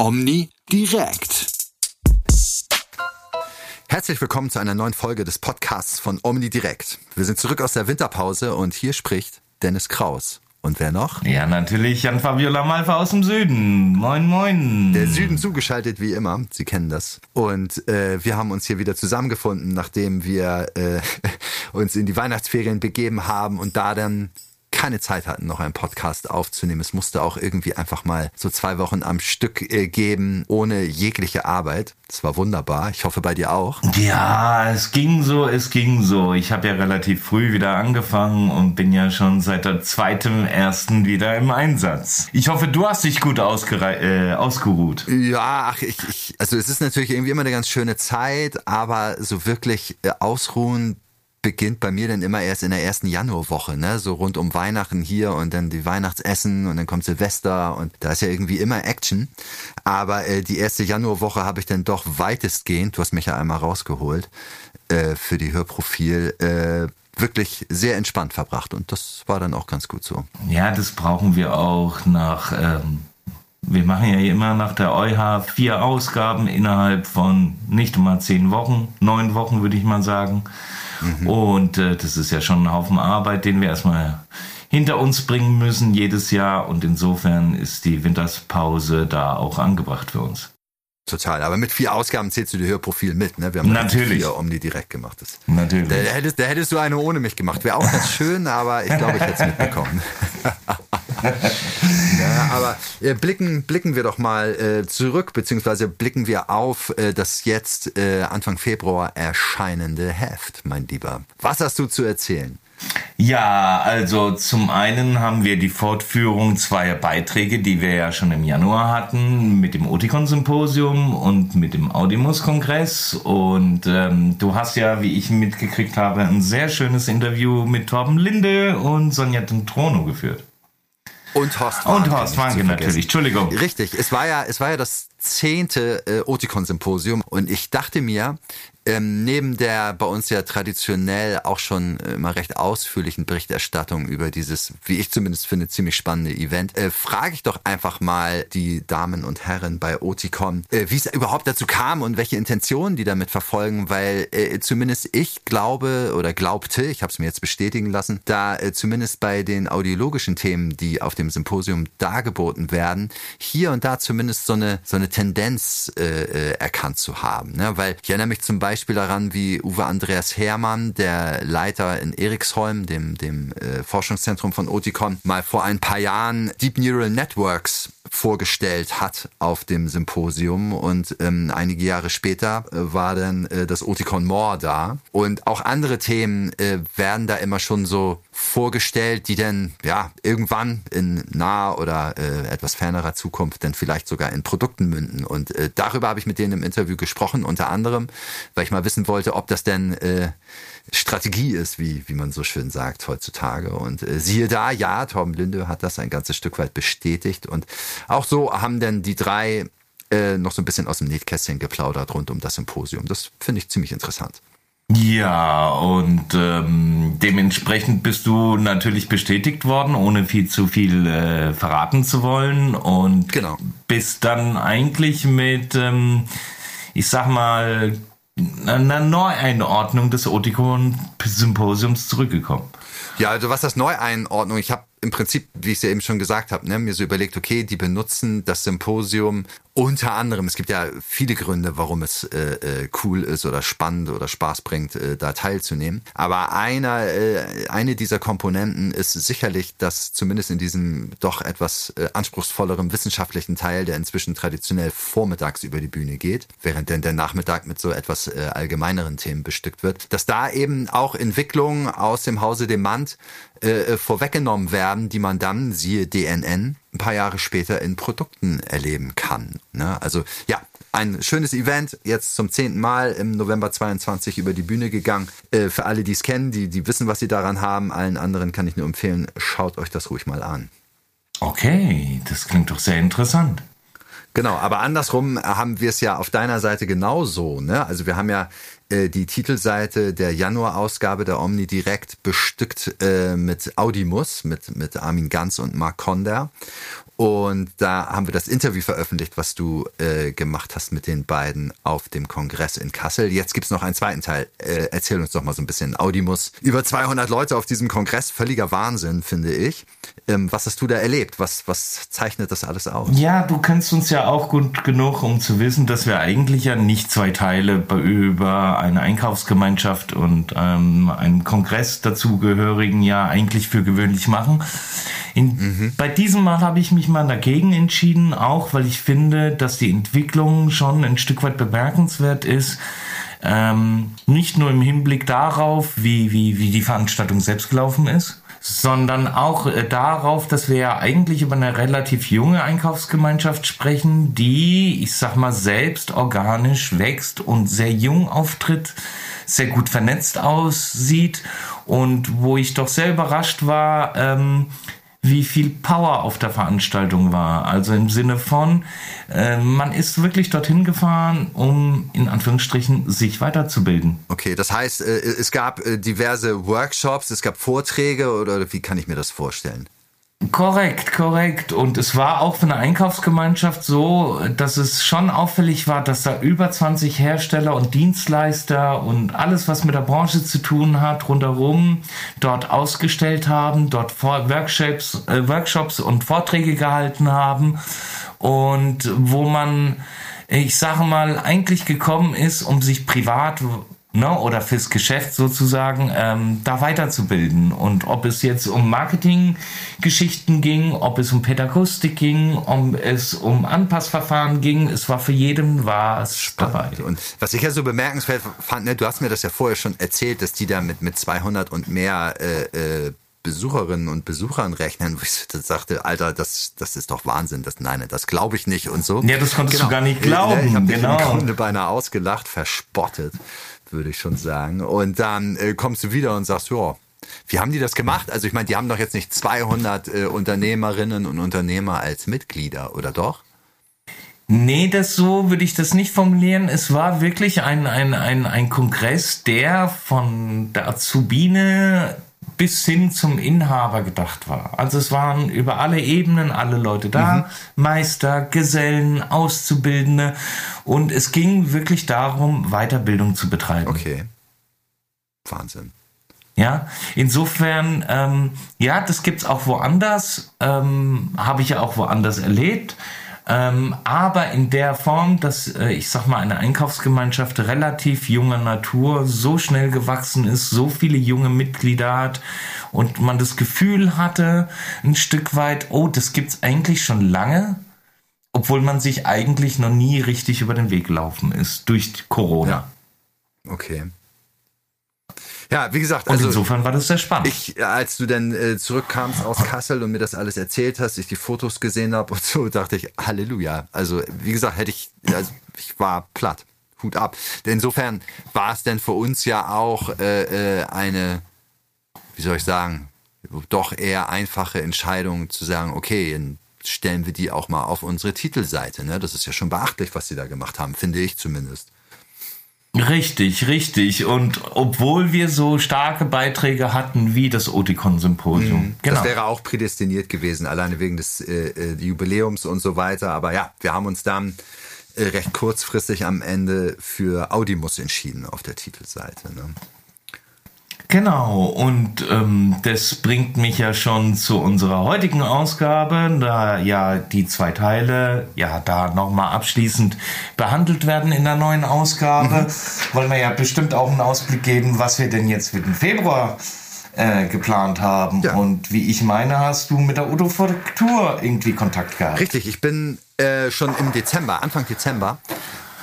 Omni direkt. Herzlich willkommen zu einer neuen Folge des Podcasts von Omni Direkt. Wir sind zurück aus der Winterpause und hier spricht Dennis Kraus. Und wer noch? Ja, natürlich Jan Fabiola Malfa aus dem Süden. Moin, moin. Der Süden zugeschaltet wie immer. Sie kennen das. Und äh, wir haben uns hier wieder zusammengefunden, nachdem wir äh, uns in die Weihnachtsferien begeben haben und da dann keine Zeit hatten, noch einen Podcast aufzunehmen. Es musste auch irgendwie einfach mal so zwei Wochen am Stück äh, geben, ohne jegliche Arbeit. Das war wunderbar. Ich hoffe bei dir auch. Ja, es ging so, es ging so. Ich habe ja relativ früh wieder angefangen und bin ja schon seit der zweiten ersten wieder im Einsatz. Ich hoffe, du hast dich gut äh, ausgeruht. Ja, ach, ich, ich, also es ist natürlich irgendwie immer eine ganz schöne Zeit, aber so wirklich äh, ausruhen beginnt bei mir dann immer erst in der ersten Januarwoche, ne? So rund um Weihnachten hier und dann die Weihnachtsessen und dann kommt Silvester und da ist ja irgendwie immer Action. Aber äh, die erste Januarwoche habe ich dann doch weitestgehend, du hast mich ja einmal rausgeholt, äh, für die Hörprofil, äh, wirklich sehr entspannt verbracht und das war dann auch ganz gut so. Ja, das brauchen wir auch nach. Ähm wir machen ja immer nach der EuH vier Ausgaben innerhalb von nicht mal zehn Wochen, neun Wochen würde ich mal sagen. Mhm. Und äh, das ist ja schon ein Haufen Arbeit, den wir erstmal hinter uns bringen müssen jedes Jahr. Und insofern ist die Winterspause da auch angebracht für uns. Total, aber mit vier Ausgaben zählst du die Hörprofil mit, ne? Wir haben Natürlich. vier Omni direkt gemacht. Das, Natürlich. Da hättest, da hättest du eine ohne mich gemacht. Wäre auch ganz schön, aber ich glaube, ich hätte es mitbekommen. aber äh, blicken, blicken wir doch mal äh, zurück, beziehungsweise blicken wir auf äh, das jetzt äh, Anfang Februar erscheinende Heft, mein Lieber. Was hast du zu erzählen? Ja, also zum einen haben wir die Fortführung zweier Beiträge, die wir ja schon im Januar hatten, mit dem Oticon-Symposium und mit dem Audimus-Kongress. Und ähm, du hast ja, wie ich mitgekriegt habe, ein sehr schönes Interview mit Torben Linde und Sonja Trono geführt. Und Horst Wanke. Und Horst Wanke natürlich, Entschuldigung. Richtig, es war ja, es war ja das zehnte äh, Oticon-Symposium und ich dachte mir, ähm, neben der bei uns ja traditionell auch schon immer recht ausführlichen Berichterstattung über dieses, wie ich zumindest finde, ziemlich spannende Event, äh, frage ich doch einfach mal die Damen und Herren bei Oticon, äh, wie es überhaupt dazu kam und welche Intentionen die damit verfolgen, weil äh, zumindest ich glaube oder glaubte, ich habe es mir jetzt bestätigen lassen, da äh, zumindest bei den audiologischen Themen, die auf dem Symposium dargeboten werden, hier und da zumindest so eine so eine Tendenz äh, äh, erkannt zu haben. Ne? Weil ich erinnere mich zum Beispiel daran, wie Uwe Andreas Hermann, der Leiter in Eriksholm, dem, dem äh, Forschungszentrum von Oticon, mal vor ein paar Jahren Deep Neural Networks vorgestellt hat auf dem Symposium. Und ähm, einige Jahre später äh, war dann äh, das Oticon More da. Und auch andere Themen äh, werden da immer schon so vorgestellt, die dann ja irgendwann in naher oder äh, etwas fernerer Zukunft dann vielleicht sogar in Produkten münden und äh, darüber habe ich mit denen im Interview gesprochen unter anderem, weil ich mal wissen wollte, ob das denn äh, Strategie ist, wie, wie man so schön sagt heutzutage. Und äh, siehe da, ja, Torben Linde hat das ein ganzes Stück weit bestätigt. Und auch so haben dann die drei äh, noch so ein bisschen aus dem Nähkästchen geplaudert rund um das Symposium. Das finde ich ziemlich interessant. Ja, und ähm, dementsprechend bist du natürlich bestätigt worden, ohne viel zu viel äh, verraten zu wollen. Und genau. bist dann eigentlich mit, ähm, ich sag mal, einer Neueinordnung des Otikon-Symposiums zurückgekommen. Ja, also was das Neueinordnung, ich habe im Prinzip, wie ich es ja eben schon gesagt habe, ne, mir so überlegt, okay, die benutzen das Symposium unter anderem, es gibt ja viele Gründe, warum es äh, äh, cool ist oder spannend oder Spaß bringt, äh, da teilzunehmen. Aber einer, äh, eine dieser Komponenten ist sicherlich, dass zumindest in diesem doch etwas äh, anspruchsvolleren wissenschaftlichen Teil, der inzwischen traditionell vormittags über die Bühne geht, während denn der Nachmittag mit so etwas äh, allgemeineren Themen bestückt wird, dass da eben auch Entwicklungen aus dem Hause Demand vorweggenommen werden, die man dann, siehe DNN, ein paar Jahre später in Produkten erleben kann. Ne? Also ja, ein schönes Event, jetzt zum zehnten Mal im November 22 über die Bühne gegangen. Äh, für alle, die es kennen, die, die wissen, was sie daran haben. Allen anderen kann ich nur empfehlen, schaut euch das ruhig mal an. Okay, das klingt doch sehr interessant. Genau, aber andersrum haben wir es ja auf deiner Seite genauso. Ne? Also wir haben ja die Titelseite der Januar-Ausgabe der Omni direkt bestückt äh, mit Audimus, mit, mit Armin Ganz und Mark Konder. Und da haben wir das Interview veröffentlicht, was du äh, gemacht hast mit den beiden auf dem Kongress in Kassel. Jetzt gibt's noch einen zweiten Teil. Äh, erzähl uns doch mal so ein bisschen. Audimus, über 200 Leute auf diesem Kongress, völliger Wahnsinn, finde ich. Ähm, was hast du da erlebt? Was, was zeichnet das alles aus? Ja, du kennst uns ja auch gut genug, um zu wissen, dass wir eigentlich ja nicht zwei Teile über eine Einkaufsgemeinschaft und ähm, einen Kongress dazugehörigen ja eigentlich für gewöhnlich machen. In, mhm. Bei diesem Mal habe ich mich mal dagegen entschieden, auch weil ich finde, dass die Entwicklung schon ein Stück weit bemerkenswert ist. Ähm, nicht nur im Hinblick darauf, wie, wie, wie die Veranstaltung selbst gelaufen ist, sondern auch äh, darauf, dass wir ja eigentlich über eine relativ junge Einkaufsgemeinschaft sprechen, die, ich sag mal, selbst organisch wächst und sehr jung auftritt, sehr gut vernetzt aussieht und wo ich doch sehr überrascht war, ähm, wie viel Power auf der Veranstaltung war. Also im Sinne von, äh, man ist wirklich dorthin gefahren, um in Anführungsstrichen sich weiterzubilden. Okay, das heißt, äh, es gab äh, diverse Workshops, es gab Vorträge oder wie kann ich mir das vorstellen? Korrekt, korrekt. Und es war auch für eine Einkaufsgemeinschaft so, dass es schon auffällig war, dass da über 20 Hersteller und Dienstleister und alles, was mit der Branche zu tun hat, rundherum dort ausgestellt haben, dort Workshops, äh, Workshops und Vorträge gehalten haben und wo man, ich sage mal, eigentlich gekommen ist, um sich privat ne, oder fürs Geschäft sozusagen ähm, da weiterzubilden. Und ob es jetzt um Marketinggeschichten ging, ob es um Pädagogik ging, ob es um Anpassverfahren ging, es war für jeden was dabei. Und was ich ja so bemerkenswert fand, ne, du hast mir das ja vorher schon erzählt, dass die da mit, mit 200 und mehr äh, äh, Besucherinnen und Besuchern rechnen, wo ich sagte, Alter, das, das ist doch Wahnsinn, das, nein, das glaube ich nicht und so. Ja, das konntest genau. du gar nicht glauben. Ich habe genau. im Grunde beinahe ausgelacht, verspottet würde ich schon sagen. Und dann äh, kommst du wieder und sagst, ja, wie haben die das gemacht? Also ich meine, die haben doch jetzt nicht 200 äh, Unternehmerinnen und Unternehmer als Mitglieder, oder doch? Nee, das so würde ich das nicht formulieren. Es war wirklich ein, ein, ein, ein Kongress, der von der Azubine bis hin zum Inhaber gedacht war. Also es waren über alle Ebenen alle Leute da, mhm. Meister, Gesellen, Auszubildende und es ging wirklich darum, Weiterbildung zu betreiben. Okay. Wahnsinn. Ja, insofern, ähm, ja, das gibt's auch woanders, ähm, habe ich ja auch woanders erlebt. Ähm, aber in der Form, dass äh, ich sag mal eine Einkaufsgemeinschaft relativ junger Natur so schnell gewachsen ist, so viele junge Mitglieder hat und man das Gefühl hatte, ein Stück weit, oh, das gibt's eigentlich schon lange, obwohl man sich eigentlich noch nie richtig über den Weg gelaufen ist durch Corona. Ja. Okay. Ja, wie gesagt, also und insofern war das sehr spannend. Ich, als du dann äh, zurückkamst aus Kassel und mir das alles erzählt hast, ich die Fotos gesehen habe und so, dachte ich, Halleluja. Also wie gesagt, hätte ich, also ich war platt. Hut ab. Insofern war es denn für uns ja auch äh, äh, eine, wie soll ich sagen, doch eher einfache Entscheidung zu sagen, okay, dann stellen wir die auch mal auf unsere Titelseite. Ne? Das ist ja schon beachtlich, was sie da gemacht haben, finde ich zumindest. Richtig, richtig. Und obwohl wir so starke Beiträge hatten wie das Oticon-Symposium. Mhm. Genau. Das wäre auch prädestiniert gewesen, alleine wegen des äh, äh, Jubiläums und so weiter. Aber ja, wir haben uns dann äh, recht kurzfristig am Ende für Audimus entschieden auf der Titelseite. Ne? Genau, und ähm, das bringt mich ja schon zu unserer heutigen Ausgabe, da ja die zwei Teile ja da nochmal abschließend behandelt werden in der neuen Ausgabe. Mhm. Wollen wir ja bestimmt auch einen Ausblick geben, was wir denn jetzt für den Februar äh, geplant haben. Ja. Und wie ich meine, hast du mit der Autofaktur irgendwie Kontakt gehabt. Richtig, ich bin äh, schon im Dezember, Anfang Dezember,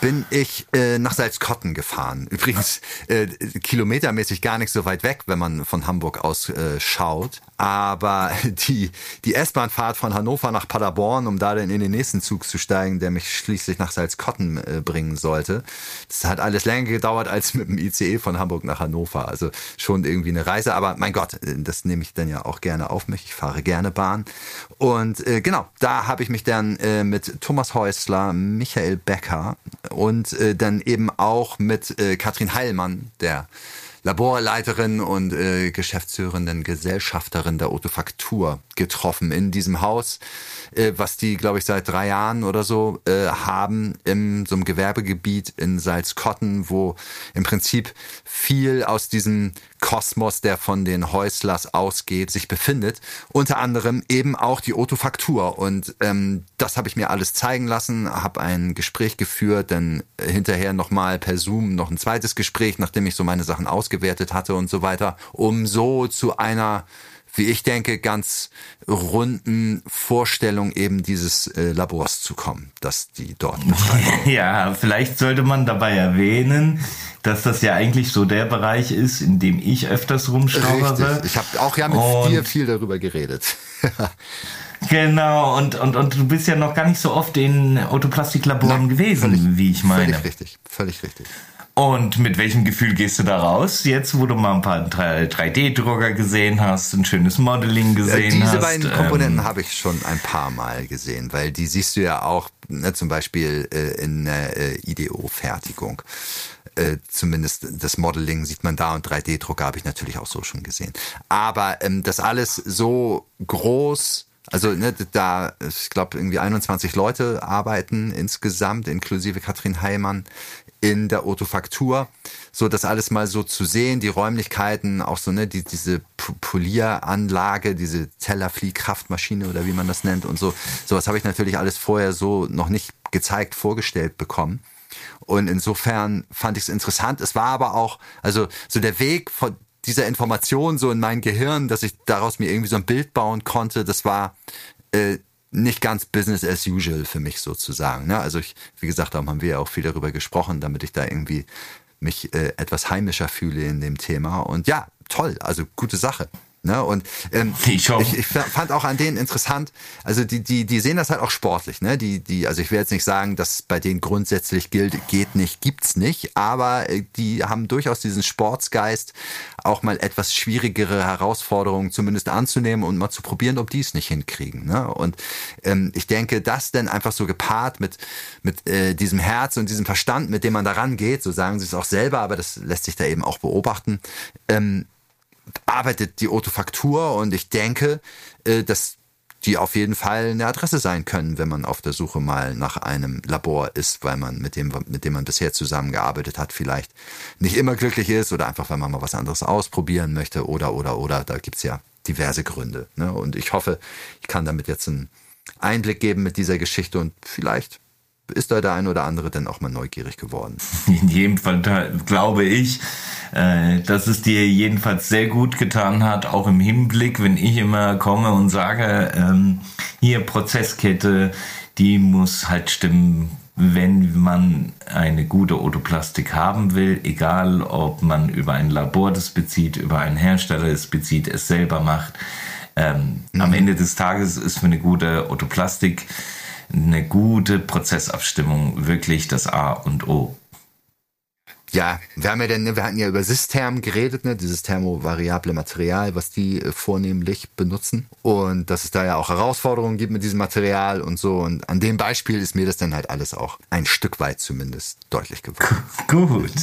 bin ich äh, nach Salzkotten gefahren. Übrigens äh, kilometermäßig gar nicht so weit weg, wenn man von Hamburg aus äh, schaut. Aber die, die S-Bahn-Fahrt von Hannover nach Paderborn, um da dann in den nächsten Zug zu steigen, der mich schließlich nach Salzkotten äh, bringen sollte, das hat alles länger gedauert als mit dem ICE von Hamburg nach Hannover. Also schon irgendwie eine Reise. Aber mein Gott, äh, das nehme ich dann ja auch gerne auf mich. Ich fahre gerne Bahn. Und äh, genau, da habe ich mich dann äh, mit Thomas Häusler, Michael Becker und äh, dann eben auch mit äh, Katrin Heilmann, der Laborleiterin und äh, geschäftsführenden Gesellschafterin der Autofaktur getroffen in diesem Haus, äh, was die, glaube ich, seit drei Jahren oder so äh, haben in so einem Gewerbegebiet in Salzkotten, wo im Prinzip viel aus diesem Kosmos, der von den Häuslers ausgeht, sich befindet. Unter anderem eben auch die Autofaktur. Und ähm, das habe ich mir alles zeigen lassen, habe ein Gespräch geführt, dann hinterher nochmal per Zoom noch ein zweites Gespräch, nachdem ich so meine Sachen ausgewertet hatte und so weiter, um so zu einer wie ich denke, ganz runden Vorstellung eben dieses äh, Labors zu kommen, dass die dort betreiben. Ja, vielleicht sollte man dabei erwähnen, dass das ja eigentlich so der Bereich ist, in dem ich öfters rumstauere. Ich habe auch ja mit und dir viel darüber geredet. Genau, und, und, und du bist ja noch gar nicht so oft in Autoplastiklaboren gewesen, völlig, wie ich meine. Völlig richtig, völlig richtig. Und mit welchem Gefühl gehst du da raus? Jetzt, wo du mal ein paar 3D-Drucker gesehen hast, ein schönes Modeling gesehen Diese hast. Diese beiden Komponenten ähm, habe ich schon ein paar Mal gesehen, weil die siehst du ja auch ne, zum Beispiel äh, in der äh, IDO-Fertigung. Äh, zumindest das Modeling sieht man da und 3D-Drucker habe ich natürlich auch so schon gesehen. Aber ähm, das alles so groß also ne, da, ich glaube, irgendwie 21 Leute arbeiten insgesamt, inklusive Katrin Heimann in der Autofaktur. So das alles mal so zu sehen, die Räumlichkeiten, auch so, ne, die, diese Polieranlage, diese Tellerfliehkraftmaschine oder wie man das nennt und so. Sowas habe ich natürlich alles vorher so noch nicht gezeigt, vorgestellt bekommen. Und insofern fand ich es interessant. Es war aber auch, also so der Weg von dieser Information so in mein Gehirn, dass ich daraus mir irgendwie so ein Bild bauen konnte, das war äh, nicht ganz Business as usual für mich sozusagen. Ne? Also ich, wie gesagt, darum haben wir ja auch viel darüber gesprochen, damit ich da irgendwie mich äh, etwas heimischer fühle in dem Thema. Und ja, toll, also gute Sache. Ne? Und ähm, ich, ich, ich, fand auch an denen interessant, also die, die, die sehen das halt auch sportlich, ne? Die, die, also ich will jetzt nicht sagen, dass bei denen grundsätzlich gilt, geht nicht, gibt's nicht, aber äh, die haben durchaus diesen Sportsgeist, auch mal etwas schwierigere Herausforderungen zumindest anzunehmen und mal zu probieren, ob die es nicht hinkriegen. Ne? Und ähm, ich denke, das dann einfach so gepaart mit, mit äh, diesem Herz und diesem Verstand, mit dem man da rangeht, so sagen sie es auch selber, aber das lässt sich da eben auch beobachten, ähm, arbeitet die Autofaktur und ich denke, äh, dass die auf jeden Fall eine Adresse sein können, wenn man auf der Suche mal nach einem Labor ist, weil man mit dem, mit dem man bisher zusammengearbeitet hat, vielleicht nicht immer glücklich ist oder einfach, weil man mal was anderes ausprobieren möchte oder, oder, oder. Da gibt's ja diverse Gründe. Ne? Und ich hoffe, ich kann damit jetzt einen Einblick geben mit dieser Geschichte und vielleicht ist da der ein oder andere denn auch mal neugierig geworden. In jedem Fall glaube ich, äh, dass es dir jedenfalls sehr gut getan hat, auch im Hinblick, wenn ich immer komme und sage, ähm, hier Prozesskette, die muss halt stimmen, wenn man eine gute Otoplastik haben will, egal ob man über ein Labor das bezieht, über einen Hersteller es bezieht, es selber macht. Ähm, mhm. Am Ende des Tages ist für eine gute Otoplastik eine gute Prozessabstimmung wirklich das A und O. Ja, wir haben ja denn, wir hatten ja über System geredet, ne, dieses thermovariable Material, was die äh, vornehmlich benutzen. Und dass es da ja auch Herausforderungen gibt mit diesem Material und so. Und an dem Beispiel ist mir das dann halt alles auch ein Stück weit zumindest deutlich geworden. Gut.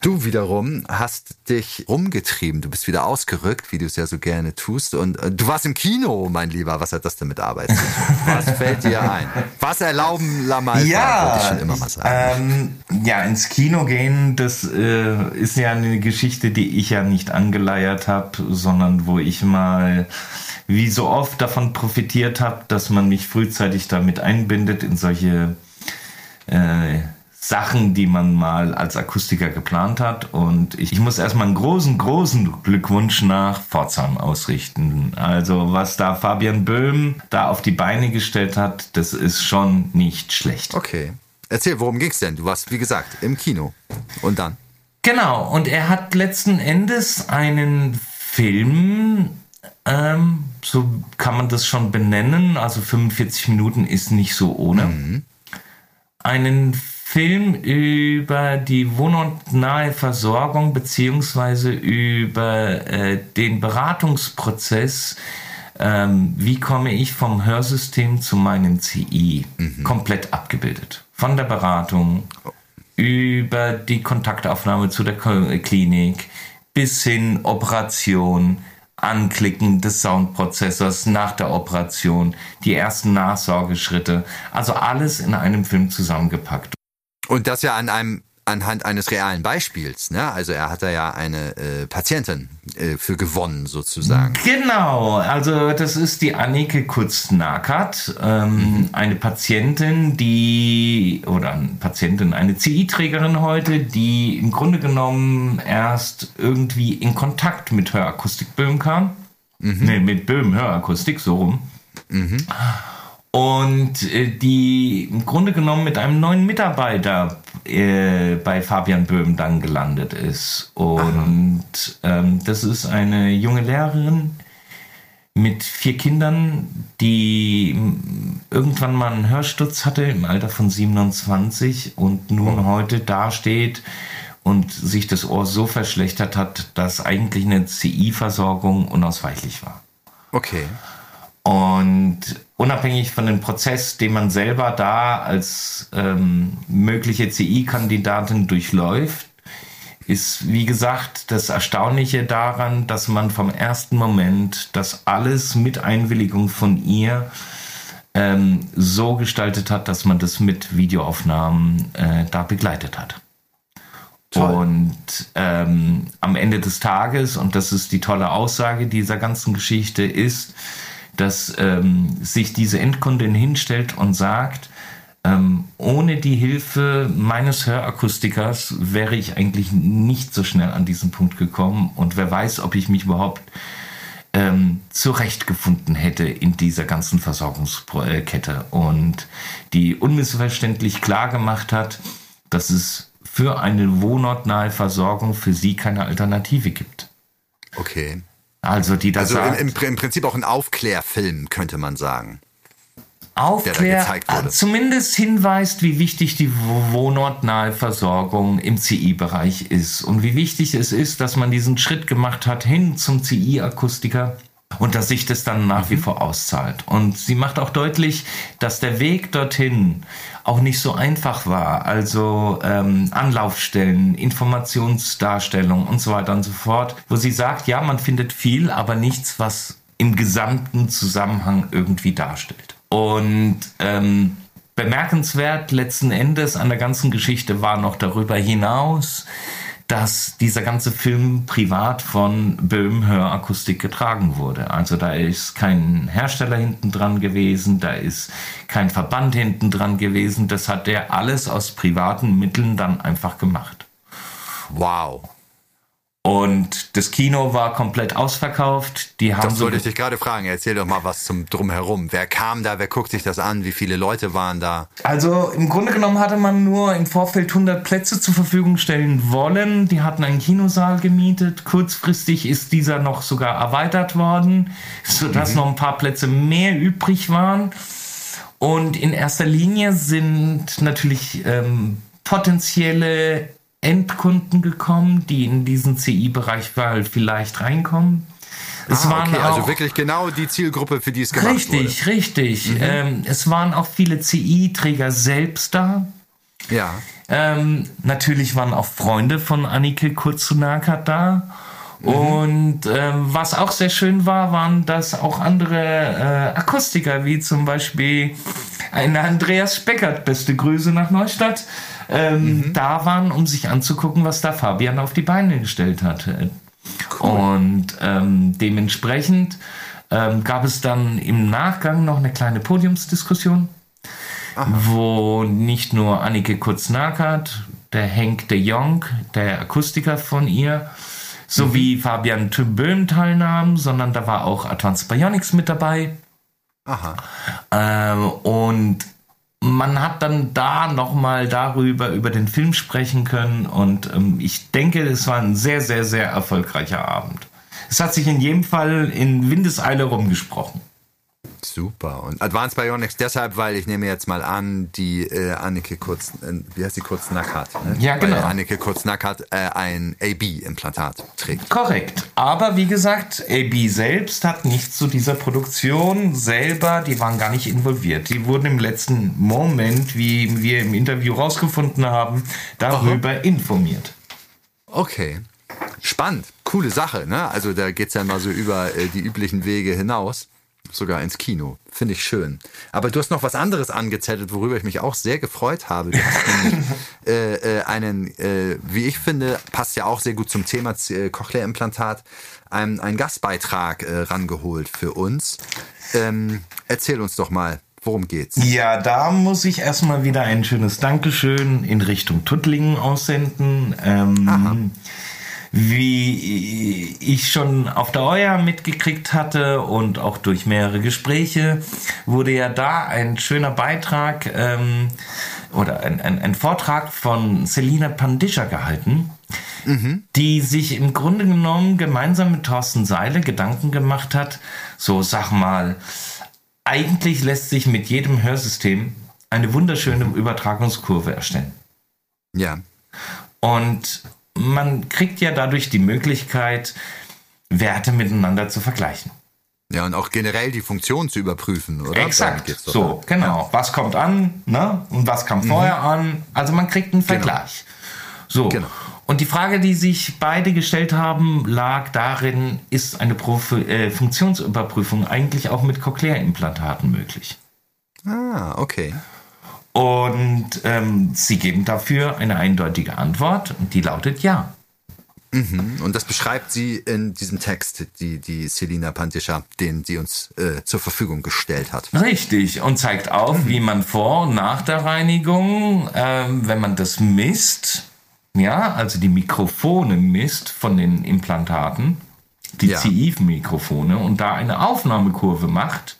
Du wiederum hast dich rumgetrieben. Du bist wieder ausgerückt, wie du es ja so gerne tust. Und äh, du warst im Kino, mein Lieber. Was hat das denn mit Arbeit zu tun? Was fällt dir ein? Was erlauben Lamal? Ja, ich schon immer mal sagen. Ähm, ja, ins Kino gehen, das äh, ist ja eine Geschichte, die ich ja nicht angeleiert habe, sondern wo ich mal wie so oft davon profitiert habe, dass man mich frühzeitig damit einbindet in solche äh, Sachen, die man mal als Akustiker geplant hat. Und ich, ich muss erstmal einen großen, großen Glückwunsch nach Pforzheim ausrichten. Also was da Fabian Böhm da auf die Beine gestellt hat, das ist schon nicht schlecht. Okay. Erzähl, worum ging's denn? Du warst, wie gesagt, im Kino. Und dann? Genau, und er hat letzten Endes einen Film, ähm, so kann man das schon benennen, also 45 Minuten ist nicht so ohne. Mhm. Einen Film über die wohnortnahe Versorgung beziehungsweise über äh, den Beratungsprozess. Ähm, wie komme ich vom Hörsystem zu meinem CI? Mhm. Komplett abgebildet. Von der Beratung über die Kontaktaufnahme zu der Klinik bis hin Operation, Anklicken des Soundprozessors nach der Operation, die ersten Nachsorgeschritte, also alles in einem Film zusammengepackt. Und das ja an einem anhand eines realen Beispiels. Ne? Also er hat da ja eine äh, Patientin äh, für gewonnen sozusagen. Genau, also das ist die Annike Kurz-Nakert, ähm, mhm. eine Patientin, die, oder eine Patientin, eine CI-Trägerin heute, die im Grunde genommen erst irgendwie in Kontakt mit Hörakustikböhm kam. Mhm. Ne, mit Böhm Hörakustik, so rum. Mhm und äh, die im Grunde genommen mit einem neuen Mitarbeiter äh, bei Fabian Böhm dann gelandet ist. Und ähm, das ist eine junge Lehrerin mit vier Kindern, die irgendwann mal einen Hörsturz hatte im Alter von 27 und nun heute dasteht und sich das Ohr so verschlechtert hat, dass eigentlich eine CI-Versorgung unausweichlich war. Okay. Und unabhängig von dem Prozess, den man selber da als ähm, mögliche CI-Kandidatin durchläuft, ist, wie gesagt, das Erstaunliche daran, dass man vom ersten Moment das alles mit Einwilligung von ihr ähm, so gestaltet hat, dass man das mit Videoaufnahmen äh, da begleitet hat. Toll. Und ähm, am Ende des Tages, und das ist die tolle Aussage dieser ganzen Geschichte, ist, dass ähm, sich diese Endkundin hinstellt und sagt, ähm, ohne die Hilfe meines Hörakustikers wäre ich eigentlich nicht so schnell an diesen Punkt gekommen und wer weiß, ob ich mich überhaupt ähm, zurechtgefunden hätte in dieser ganzen Versorgungskette und die unmissverständlich klar gemacht hat, dass es für eine wohnortnahe Versorgung für sie keine Alternative gibt. Okay. Also die das Also im, im, Prinzip auch ein Aufklärfilm, könnte man sagen. Aufklär, zumindest hinweist, wie wichtig die wohnortnahe Versorgung im CI-Bereich ist und wie wichtig es ist, dass man diesen Schritt gemacht hat hin zum CI-Akustiker und dass sich das dann nach mhm. wie vor auszahlt. Und sie macht auch deutlich, dass der Weg dorthin auch nicht so einfach war. Also ähm, Anlaufstellen, Informationsdarstellung und so weiter und so fort, wo sie sagt, ja, man findet viel, aber nichts, was im gesamten Zusammenhang irgendwie darstellt. Und ähm, bemerkenswert letzten Endes an der ganzen Geschichte war noch darüber hinaus, dass dieser ganze Film privat von Böhm Hörakustik getragen wurde. Also da ist kein Hersteller hinten dran gewesen, da ist kein Verband hinten dran gewesen. Das hat der alles aus privaten Mitteln dann einfach gemacht. Wow. Und das Kino war komplett ausverkauft. Die haben das wollte ich dich gerade fragen. Erzähl doch mal was zum Drumherum. Wer kam da? Wer guckt sich das an? Wie viele Leute waren da? Also im Grunde genommen hatte man nur im Vorfeld 100 Plätze zur Verfügung stellen wollen. Die hatten einen Kinosaal gemietet. Kurzfristig ist dieser noch sogar erweitert worden, sodass mhm. noch ein paar Plätze mehr übrig waren. Und in erster Linie sind natürlich ähm, potenzielle Endkunden gekommen, die in diesen CI-Bereich vielleicht reinkommen. Es ah, waren okay, also auch, also wirklich genau die Zielgruppe, für die es gemacht richtig, wurde. Richtig, richtig. Mhm. Ähm, es waren auch viele CI-Träger selbst da. Ja. Ähm, natürlich waren auch Freunde von Annike Kurzunaker da. Mhm. Und ähm, was auch sehr schön war, waren, dass auch andere äh, Akustiker, wie zum Beispiel ein Andreas Speckert, beste Grüße nach Neustadt, ähm, mhm. da waren, um sich anzugucken, was da Fabian auf die Beine gestellt hat. Cool. Und ähm, dementsprechend ähm, gab es dann im Nachgang noch eine kleine Podiumsdiskussion, Aha. wo nicht nur Annike Kurz-Nakert, der Henk de Jong, der Akustiker von ihr, sowie mhm. Fabian Böhm teilnahmen, sondern da war auch Advanced Bionics mit dabei. Aha. Ähm, und man hat dann da nochmal darüber, über den Film sprechen können und ähm, ich denke, es war ein sehr, sehr, sehr erfolgreicher Abend. Es hat sich in jedem Fall in Windeseile rumgesprochen. Super. Und Advanced Bionics deshalb, weil ich nehme jetzt mal an, die äh, Annike Kurz, äh, wie heißt die Kurz Nackert? Ne? Ja, genau. Weil Annike Kurz Nackert äh, ein AB-Implantat trägt. Korrekt. Aber wie gesagt, AB selbst hat nichts zu dieser Produktion selber, die waren gar nicht involviert. Die wurden im letzten Moment, wie wir im Interview rausgefunden haben, darüber Aha. informiert. Okay. Spannend, coole Sache, ne? Also da geht's ja mal so über äh, die üblichen Wege hinaus. Sogar ins Kino. Finde ich schön. Aber du hast noch was anderes angezettelt, worüber ich mich auch sehr gefreut habe. Du hast nämlich äh, äh, einen, äh, wie ich finde, passt ja auch sehr gut zum Thema äh, Cochlea-Implantat, einen, einen Gastbeitrag äh, rangeholt für uns. Ähm, erzähl uns doch mal, worum geht's? Ja, da muss ich erstmal wieder ein schönes Dankeschön in Richtung Tuttlingen aussenden. Ähm, wie ich schon auf der Euer mitgekriegt hatte und auch durch mehrere Gespräche, wurde ja da ein schöner Beitrag ähm, oder ein, ein, ein Vortrag von Selina Pandischer gehalten, mhm. die sich im Grunde genommen gemeinsam mit Thorsten Seile Gedanken gemacht hat, so sag mal, eigentlich lässt sich mit jedem Hörsystem eine wunderschöne Übertragungskurve erstellen. Ja. Und man kriegt ja dadurch die Möglichkeit, Werte miteinander zu vergleichen. Ja, und auch generell die Funktion zu überprüfen, oder? Exakt. So, genau. Ja. Was kommt an, ne? Und was kam mhm. vorher an? Also man kriegt einen genau. Vergleich. Genau. So. Genau. Und die Frage, die sich beide gestellt haben, lag darin, ist eine Prof äh, Funktionsüberprüfung eigentlich auch mit Cochlea-Implantaten möglich? Ah, okay. Und ähm, sie geben dafür eine eindeutige Antwort und die lautet ja. Mhm. Und das beschreibt sie in diesem Text, die, die Selina Pantischa, den sie uns äh, zur Verfügung gestellt hat. Richtig. Und zeigt auf, mhm. wie man vor und nach der Reinigung, ähm, wenn man das misst, ja, also die Mikrofone misst von den Implantaten, die ja. CI-Mikrofone und da eine Aufnahmekurve macht,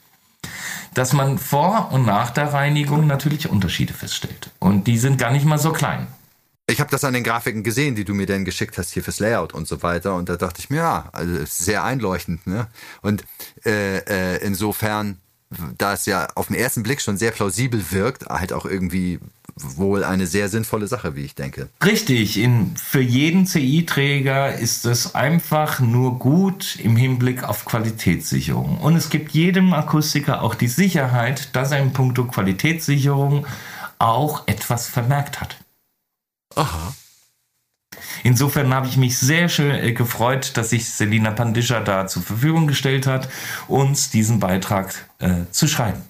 dass man vor und nach der Reinigung natürlich Unterschiede feststellt. Und die sind gar nicht mal so klein. Ich habe das an den Grafiken gesehen, die du mir dann geschickt hast hier fürs Layout und so weiter. Und da dachte ich mir, ja, also sehr einleuchtend. Ne? Und äh, äh, insofern, da es ja auf den ersten Blick schon sehr plausibel wirkt, halt auch irgendwie wohl eine sehr sinnvolle Sache, wie ich denke. Richtig, in, für jeden CI-Träger ist es einfach nur gut im Hinblick auf Qualitätssicherung. Und es gibt jedem Akustiker auch die Sicherheit, dass er in puncto Qualitätssicherung auch etwas vermerkt hat. Aha. Insofern habe ich mich sehr schön äh, gefreut, dass sich Selina Pandischer da zur Verfügung gestellt hat, uns diesen Beitrag äh, zu schreiben.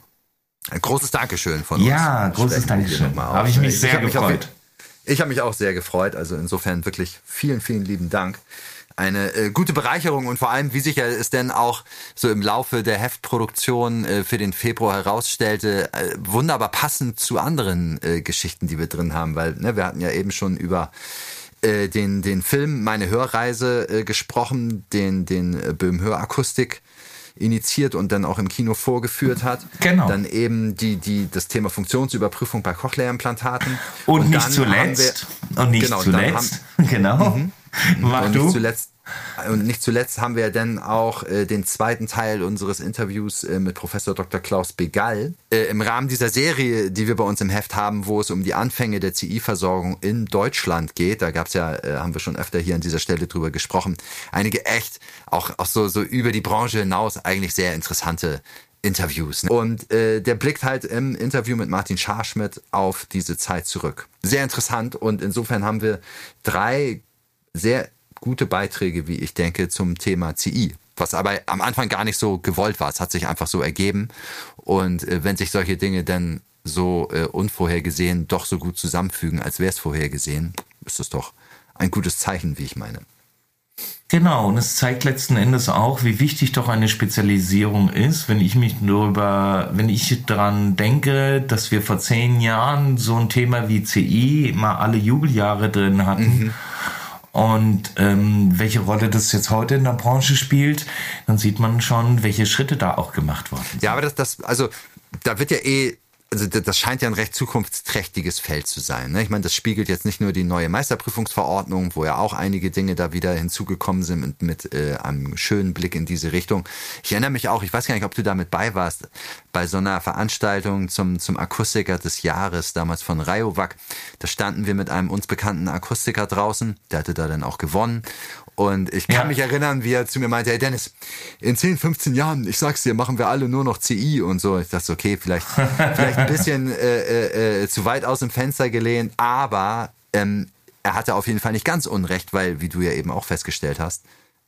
Ein großes Dankeschön von uns. Ja, großes Dankeschön. Habe ich mich sehr ich gefreut. Mich ich habe mich auch sehr gefreut. Also insofern wirklich vielen, vielen lieben Dank. Eine äh, gute Bereicherung und vor allem, wie sicher es denn auch so im Laufe der Heftproduktion äh, für den Februar herausstellte, äh, wunderbar passend zu anderen äh, Geschichten, die wir drin haben, weil ne, wir hatten ja eben schon über äh, den, den Film Meine Hörreise äh, gesprochen, den, den Böhm Hörakustik initiiert und dann auch im Kino vorgeführt hat. Genau. Dann eben die, die, das Thema Funktionsüberprüfung bei Cochlea-Implantaten. Und, und, nicht zuletzt, wir, und nicht genau, zuletzt, haben, genau, mhm. mach und du. Nicht zuletzt und nicht zuletzt haben wir dann auch äh, den zweiten Teil unseres Interviews äh, mit Professor Dr. Klaus Begall äh, im Rahmen dieser Serie, die wir bei uns im Heft haben, wo es um die Anfänge der CI-Versorgung in Deutschland geht. Da gab's ja, äh, haben wir schon öfter hier an dieser Stelle drüber gesprochen, einige echt auch, auch so, so über die Branche hinaus eigentlich sehr interessante Interviews. Und äh, der blickt halt im Interview mit Martin Scharschmidt auf diese Zeit zurück. Sehr interessant und insofern haben wir drei sehr gute Beiträge, wie ich denke, zum Thema CI. Was aber am Anfang gar nicht so gewollt war. Es hat sich einfach so ergeben. Und äh, wenn sich solche Dinge dann so äh, unvorhergesehen doch so gut zusammenfügen, als wäre es vorhergesehen, ist das doch ein gutes Zeichen, wie ich meine. Genau, und es zeigt letzten Endes auch, wie wichtig doch eine Spezialisierung ist. Wenn ich mich darüber, wenn ich daran denke, dass wir vor zehn Jahren so ein Thema wie CI mal alle Jubeljahre drin hatten. Mhm und ähm, welche Rolle das jetzt heute in der Branche spielt, dann sieht man schon, welche Schritte da auch gemacht worden sind. Ja, aber das, das, also da wird ja eh also das scheint ja ein recht zukunftsträchtiges Feld zu sein. Ne? Ich meine, das spiegelt jetzt nicht nur die neue Meisterprüfungsverordnung, wo ja auch einige Dinge da wieder hinzugekommen sind mit, mit äh, einem schönen Blick in diese Richtung. Ich erinnere mich auch, ich weiß gar nicht, ob du damit bei warst, bei so einer Veranstaltung zum, zum Akustiker des Jahres, damals von Rayovac. Da standen wir mit einem uns bekannten Akustiker draußen, der hatte da dann auch gewonnen. Und ich kann ja. mich erinnern, wie er zu mir meinte, hey Dennis, in 10, 15 Jahren, ich sag's dir, machen wir alle nur noch CI und so. Ich dachte, okay, vielleicht, vielleicht ein bisschen äh, äh, äh, zu weit aus dem Fenster gelehnt, aber ähm, er hatte auf jeden Fall nicht ganz unrecht, weil, wie du ja eben auch festgestellt hast,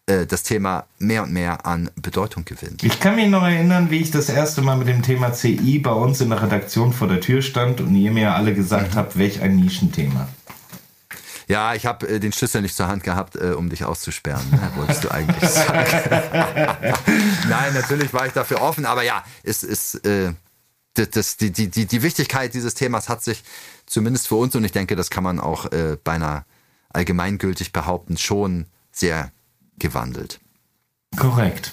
äh, das Thema mehr und mehr an Bedeutung gewinnt. Ich kann mich noch erinnern, wie ich das erste Mal mit dem Thema CI bei uns in der Redaktion vor der Tür stand und ihr mir alle gesagt mhm. habt, welch ein Nischenthema. Ja, ich habe äh, den Schlüssel nicht zur Hand gehabt, äh, um dich auszusperren, ne? wolltest du eigentlich sagen. Nein, natürlich war ich dafür offen, aber ja, es ist äh, das, die, die, die, die Wichtigkeit dieses Themas hat sich zumindest für uns, und ich denke, das kann man auch äh, beinahe allgemeingültig behaupten, schon sehr gewandelt. Korrekt.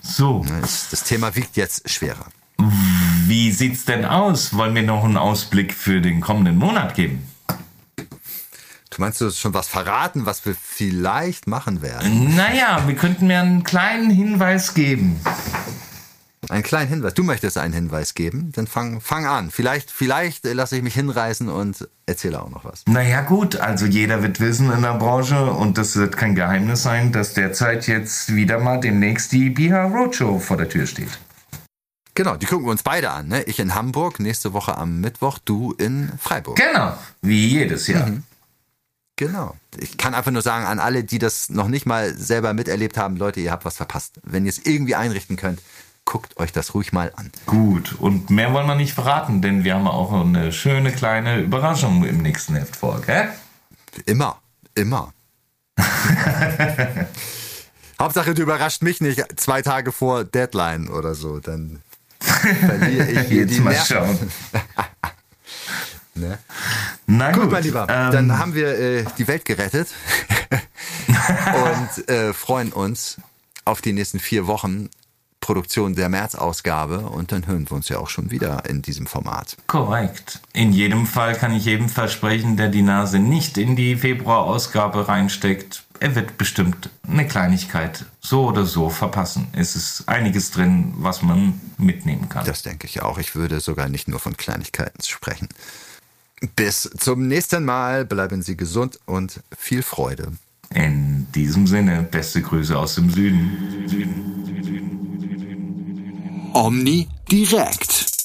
So. Das Thema wiegt jetzt schwerer. Wie sieht's denn aus? Wollen wir noch einen Ausblick für den kommenden Monat geben? Du meinst du schon was verraten, was wir vielleicht machen werden? Naja, wir könnten mir einen kleinen Hinweis geben. Einen kleinen Hinweis. Du möchtest einen Hinweis geben? Dann fang, fang an. Vielleicht, vielleicht lasse ich mich hinreißen und erzähle auch noch was. Naja, gut. Also jeder wird wissen in der Branche und das wird kein Geheimnis sein, dass derzeit jetzt wieder mal demnächst die BH Roadshow vor der Tür steht. Genau, die gucken wir uns beide an. Ne? Ich in Hamburg, nächste Woche am Mittwoch, du in Freiburg. Genau, wie jedes Jahr. Mhm. Genau. Ich kann einfach nur sagen, an alle, die das noch nicht mal selber miterlebt haben, Leute, ihr habt was verpasst. Wenn ihr es irgendwie einrichten könnt, guckt euch das ruhig mal an. Gut, und mehr wollen wir nicht verraten, denn wir haben auch eine schöne kleine Überraschung im nächsten Heft vor, gell? Immer, immer. Hauptsache, du überrascht mich nicht zwei Tage vor Deadline oder so, dann verliere ich hier Jetzt die mal Nerven. schauen. ne? Na gut, gut, mein Lieber, ähm, dann haben wir äh, die Welt gerettet und äh, freuen uns auf die nächsten vier Wochen Produktion der März-Ausgabe und dann hören wir uns ja auch schon wieder in diesem Format. Korrekt. In jedem Fall kann ich jedem versprechen, der die Nase nicht in die Februar-Ausgabe reinsteckt, er wird bestimmt eine Kleinigkeit so oder so verpassen. Es ist einiges drin, was man mitnehmen kann. Das denke ich auch. Ich würde sogar nicht nur von Kleinigkeiten sprechen. Bis zum nächsten Mal. Bleiben Sie gesund und viel Freude. In diesem Sinne, beste Grüße aus dem Süden. Omni direkt.